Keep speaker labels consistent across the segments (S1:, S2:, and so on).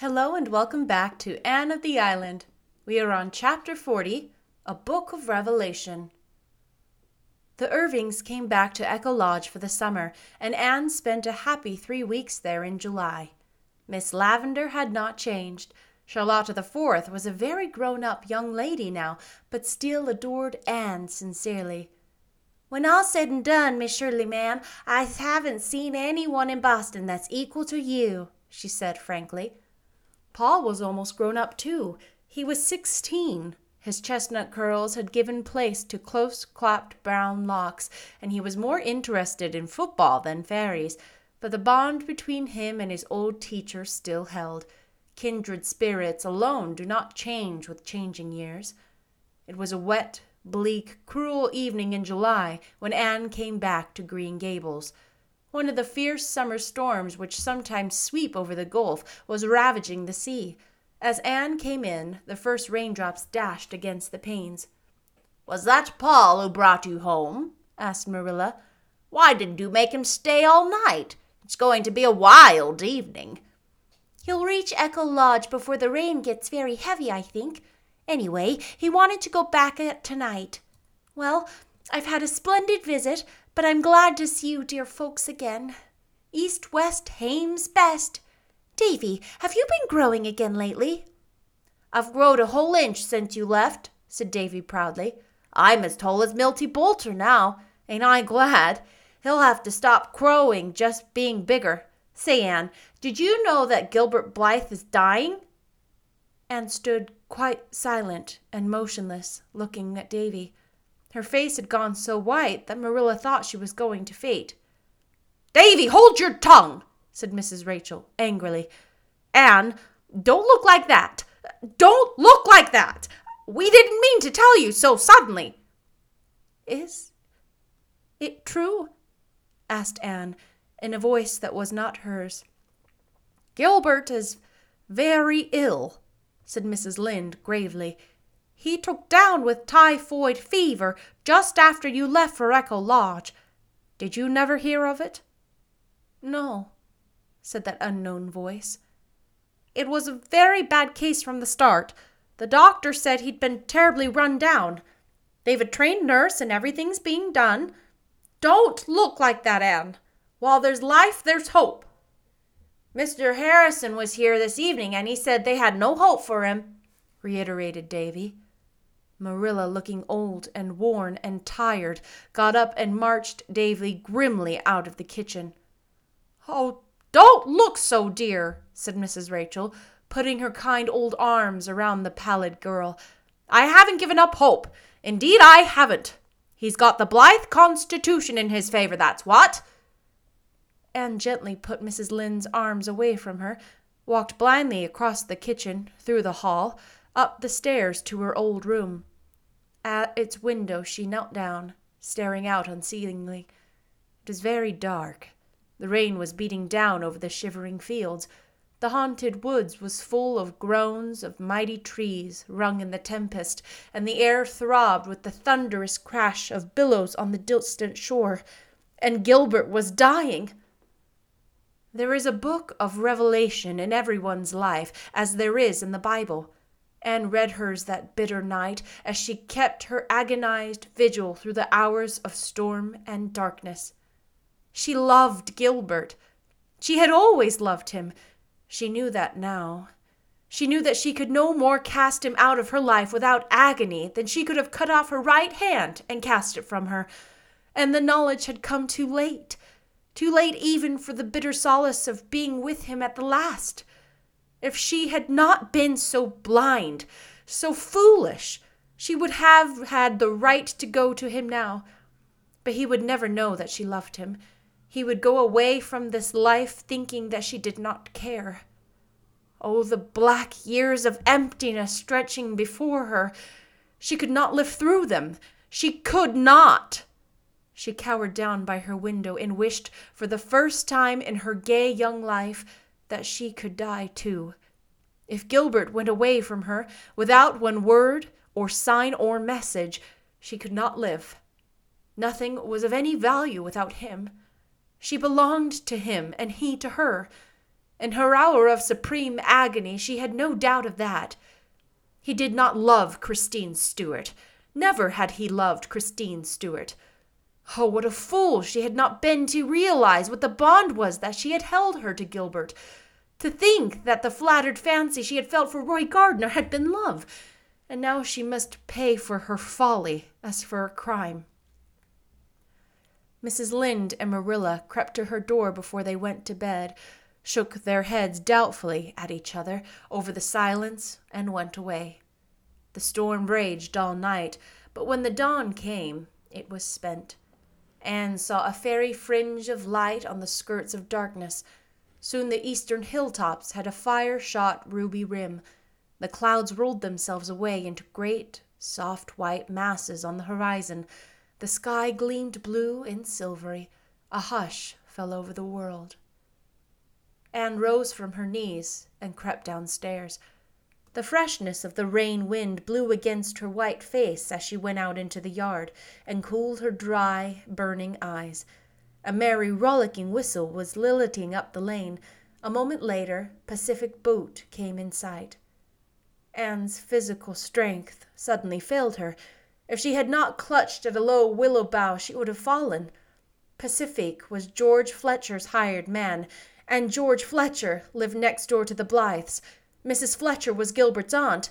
S1: Hello and welcome back to Anne of the Island. We are on chapter 40, A Book of Revelation. The Irvings came back to Echo Lodge for the summer, and Anne spent a happy three weeks there in July. Miss Lavendar had not changed. Charlotta the Fourth was a very grown up young lady now, but still adored Anne sincerely.
S2: When all's said and done, Miss Shirley, ma'am, I haven't seen any one in Boston that's equal to you, she said frankly.
S1: Paul was almost grown up, too. He was sixteen. His chestnut curls had given place to close clapped brown locks, and he was more interested in football than fairies. But the bond between him and his old teacher still held. Kindred spirits alone do not change with changing years. It was a wet, bleak, cruel evening in July when Anne came back to Green Gables. One of the fierce summer storms which sometimes sweep over the Gulf was ravaging the sea. As Anne came in, the first raindrops dashed against the panes.
S3: Was that Paul who brought you home? asked Marilla. Why didn't you make him stay all night? It's going to be a wild evening.
S2: He'll reach Echo Lodge before the rain gets very heavy, I think. Anyway, he wanted to go back at tonight. Well, I've had a splendid visit, but I'm glad to see you dear folks again. East West Hame's best. Davy, have you been growing again lately?
S3: I've growed a whole inch since you left, said Davy proudly. I'm as tall as Milty Boulter now. Ain't I glad? He'll have to stop crowing, just being bigger. Say, Anne, did you know that Gilbert Blythe is dying?
S1: Anne stood quite silent and motionless, looking at Davy. Her face had gone so white that Marilla thought she was going to faint.
S3: Davy, hold your tongue, said Mrs. Rachel angrily. Anne, don't look like that. Don't look like that. We didn't mean to tell you so suddenly.
S1: Is it true? asked Anne in a voice that was not hers.
S3: Gilbert is very ill, said Mrs. Lynde gravely. He took down with typhoid fever just after you left for Echo Lodge. Did you never hear of it?
S1: No, said that unknown voice.
S3: It was a very bad case from the start. The doctor said he'd been terribly run down. They've a trained nurse and everything's being done. Don't look like that, Anne. While there's life, there's hope. Mr. Harrison was here this evening and he said they had no hope for him, reiterated Davy.
S1: Marilla, looking old and worn and tired, got up and marched Davy grimly out of the kitchen.
S3: Oh, don't look so, dear, said Mrs. Rachel, putting her kind old arms around the pallid girl. I haven't given up hope. Indeed, I haven't. He's got the Blythe Constitution in his favor, that's what.
S1: Anne gently put Mrs. Lynde's arms away from her, walked blindly across the kitchen, through the hall, up the stairs to her old room. At its window she knelt down, staring out unseeingly. It was very dark. The rain was beating down over the shivering fields. The haunted woods was full of groans of mighty trees wrung in the tempest, and the air throbbed with the thunderous crash of billows on the distant shore. And Gilbert was dying. There is a book of revelation in everyone's life, as there is in the Bible. Anne read hers that bitter night as she kept her agonized vigil through the hours of storm and darkness. She loved Gilbert. She had always loved him. She knew that now. She knew that she could no more cast him out of her life without agony than she could have cut off her right hand and cast it from her. And the knowledge had come too late, too late even for the bitter solace of being with him at the last. If she had not been so blind, so foolish, she would have had the right to go to him now. But he would never know that she loved him. He would go away from this life thinking that she did not care. Oh, the black years of emptiness stretching before her! She could not live through them. She could not! She cowered down by her window and wished, for the first time in her gay young life, that she could die too. If Gilbert went away from her without one word or sign or message, she could not live. Nothing was of any value without him. She belonged to him and he to her. In her hour of supreme agony, she had no doubt of that. He did not love Christine Stuart. Never had he loved Christine Stuart. Oh, what a fool she had not been to realize what the bond was that she had held her to Gilbert. To think that the flattered fancy she had felt for Roy Gardner had been love, and now she must pay for her folly as for a crime. Mrs. Lynde and Marilla crept to her door before they went to bed, shook their heads doubtfully at each other over the silence, and went away. The storm raged all night, but when the dawn came, it was spent. Anne saw a fairy fringe of light on the skirts of darkness. Soon the eastern hilltops had a fire shot ruby rim. The clouds rolled themselves away into great, soft white masses on the horizon. The sky gleamed blue and silvery. A hush fell over the world. Anne rose from her knees and crept downstairs. The freshness of the rain wind blew against her white face as she went out into the yard and cooled her dry, burning eyes. A merry, rollicking whistle was lilting up the lane. A moment later, Pacifique Buote came in sight. Anne's physical strength suddenly failed her. If she had not clutched at a low willow bough, she would have fallen. Pacifique was George Fletcher's hired man, and George Fletcher lived next door to the Blythes. Mrs. Fletcher was Gilbert's aunt.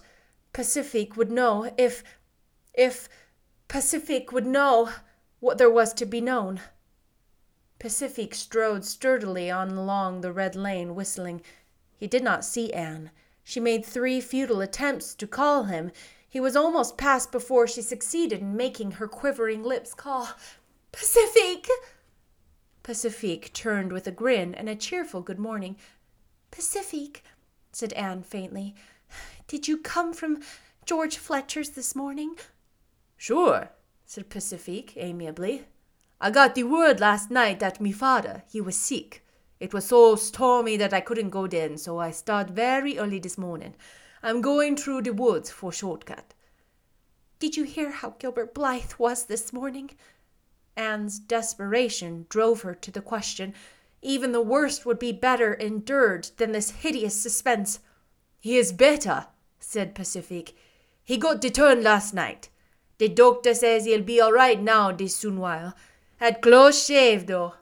S1: Pacifique would know if. if. Pacifique would know what there was to be known. Pacifique strode sturdily on along the red lane, whistling. He did not see Anne. She made three futile attempts to call him. He was almost past before she succeeded in making her quivering lips call, Pacific! Pacifique turned with a grin and a cheerful good morning. Pacifique, said Anne faintly, did you come from George Fletcher's this morning?
S4: Sure, said Pacifique amiably. I got the word last night that me father, he was sick. It was so stormy that I couldn't go then, so I start very early this morning. I'm going through the woods for shortcut.
S1: Did you hear how Gilbert Blythe was this morning? Anne's desperation drove her to the question. Even the worst would be better endured than this hideous suspense.
S4: He is better, said Pacifique. He got the turn last night. The doctor says he'll be all right now this soon while. Had close shave, though.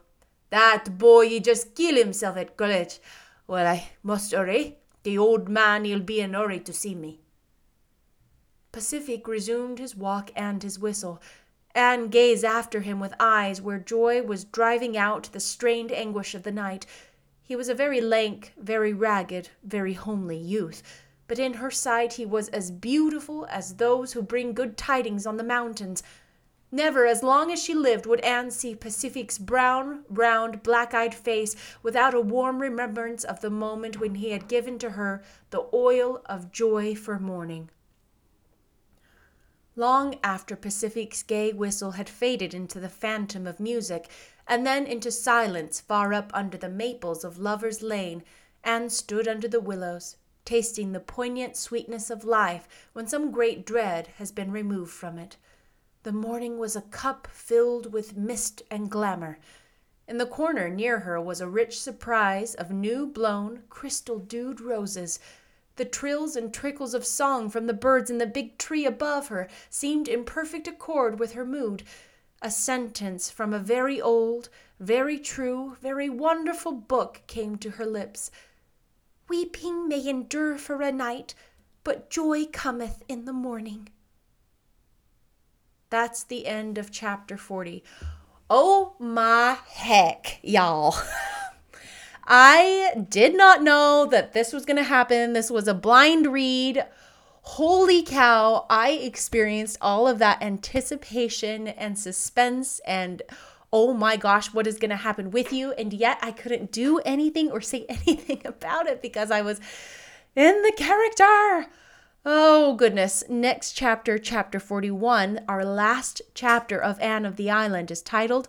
S4: That boy, he just kill himself at college. Well, I must hurry. The old man, he'll be in hurry to see me.
S1: Pacifique resumed his walk and his whistle. Anne gazed after him with eyes where joy was driving out the strained anguish of the night. He was a very lank, very ragged, very homely youth, but in her sight he was as beautiful as those who bring good tidings on the mountains. Never as long as she lived would Anne see Pacifique's brown, round, black eyed face without a warm remembrance of the moment when he had given to her the oil of joy for mourning. Long after Pacifique's gay whistle had faded into the phantom of music, and then into silence far up under the maples of Lover's Lane, Anne stood under the willows, tasting the poignant sweetness of life when some great dread has been removed from it. The morning was a cup filled with mist and glamour. In the corner near her was a rich surprise of new blown, crystal dewed roses the trills and trickles of song from the birds in the big tree above her seemed in perfect accord with her mood. A sentence from a very old, very true, very wonderful book came to her lips. Weeping may endure for a night, but joy cometh in the morning. That's the end of chapter 40. Oh my heck, y'all. I did not know that this was going to happen. This was a blind read. Holy cow, I experienced all of that anticipation and suspense and oh my gosh, what is going to happen with you? And yet I couldn't do anything or say anything about it because I was in the character. Oh goodness. Next chapter, chapter 41, our last chapter of Anne of the Island is titled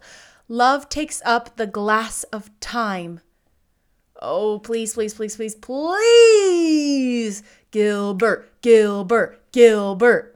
S1: Love Takes Up the Glass of Time. Oh, please, please, please, please, please. Gilbert, Gilbert, Gilbert.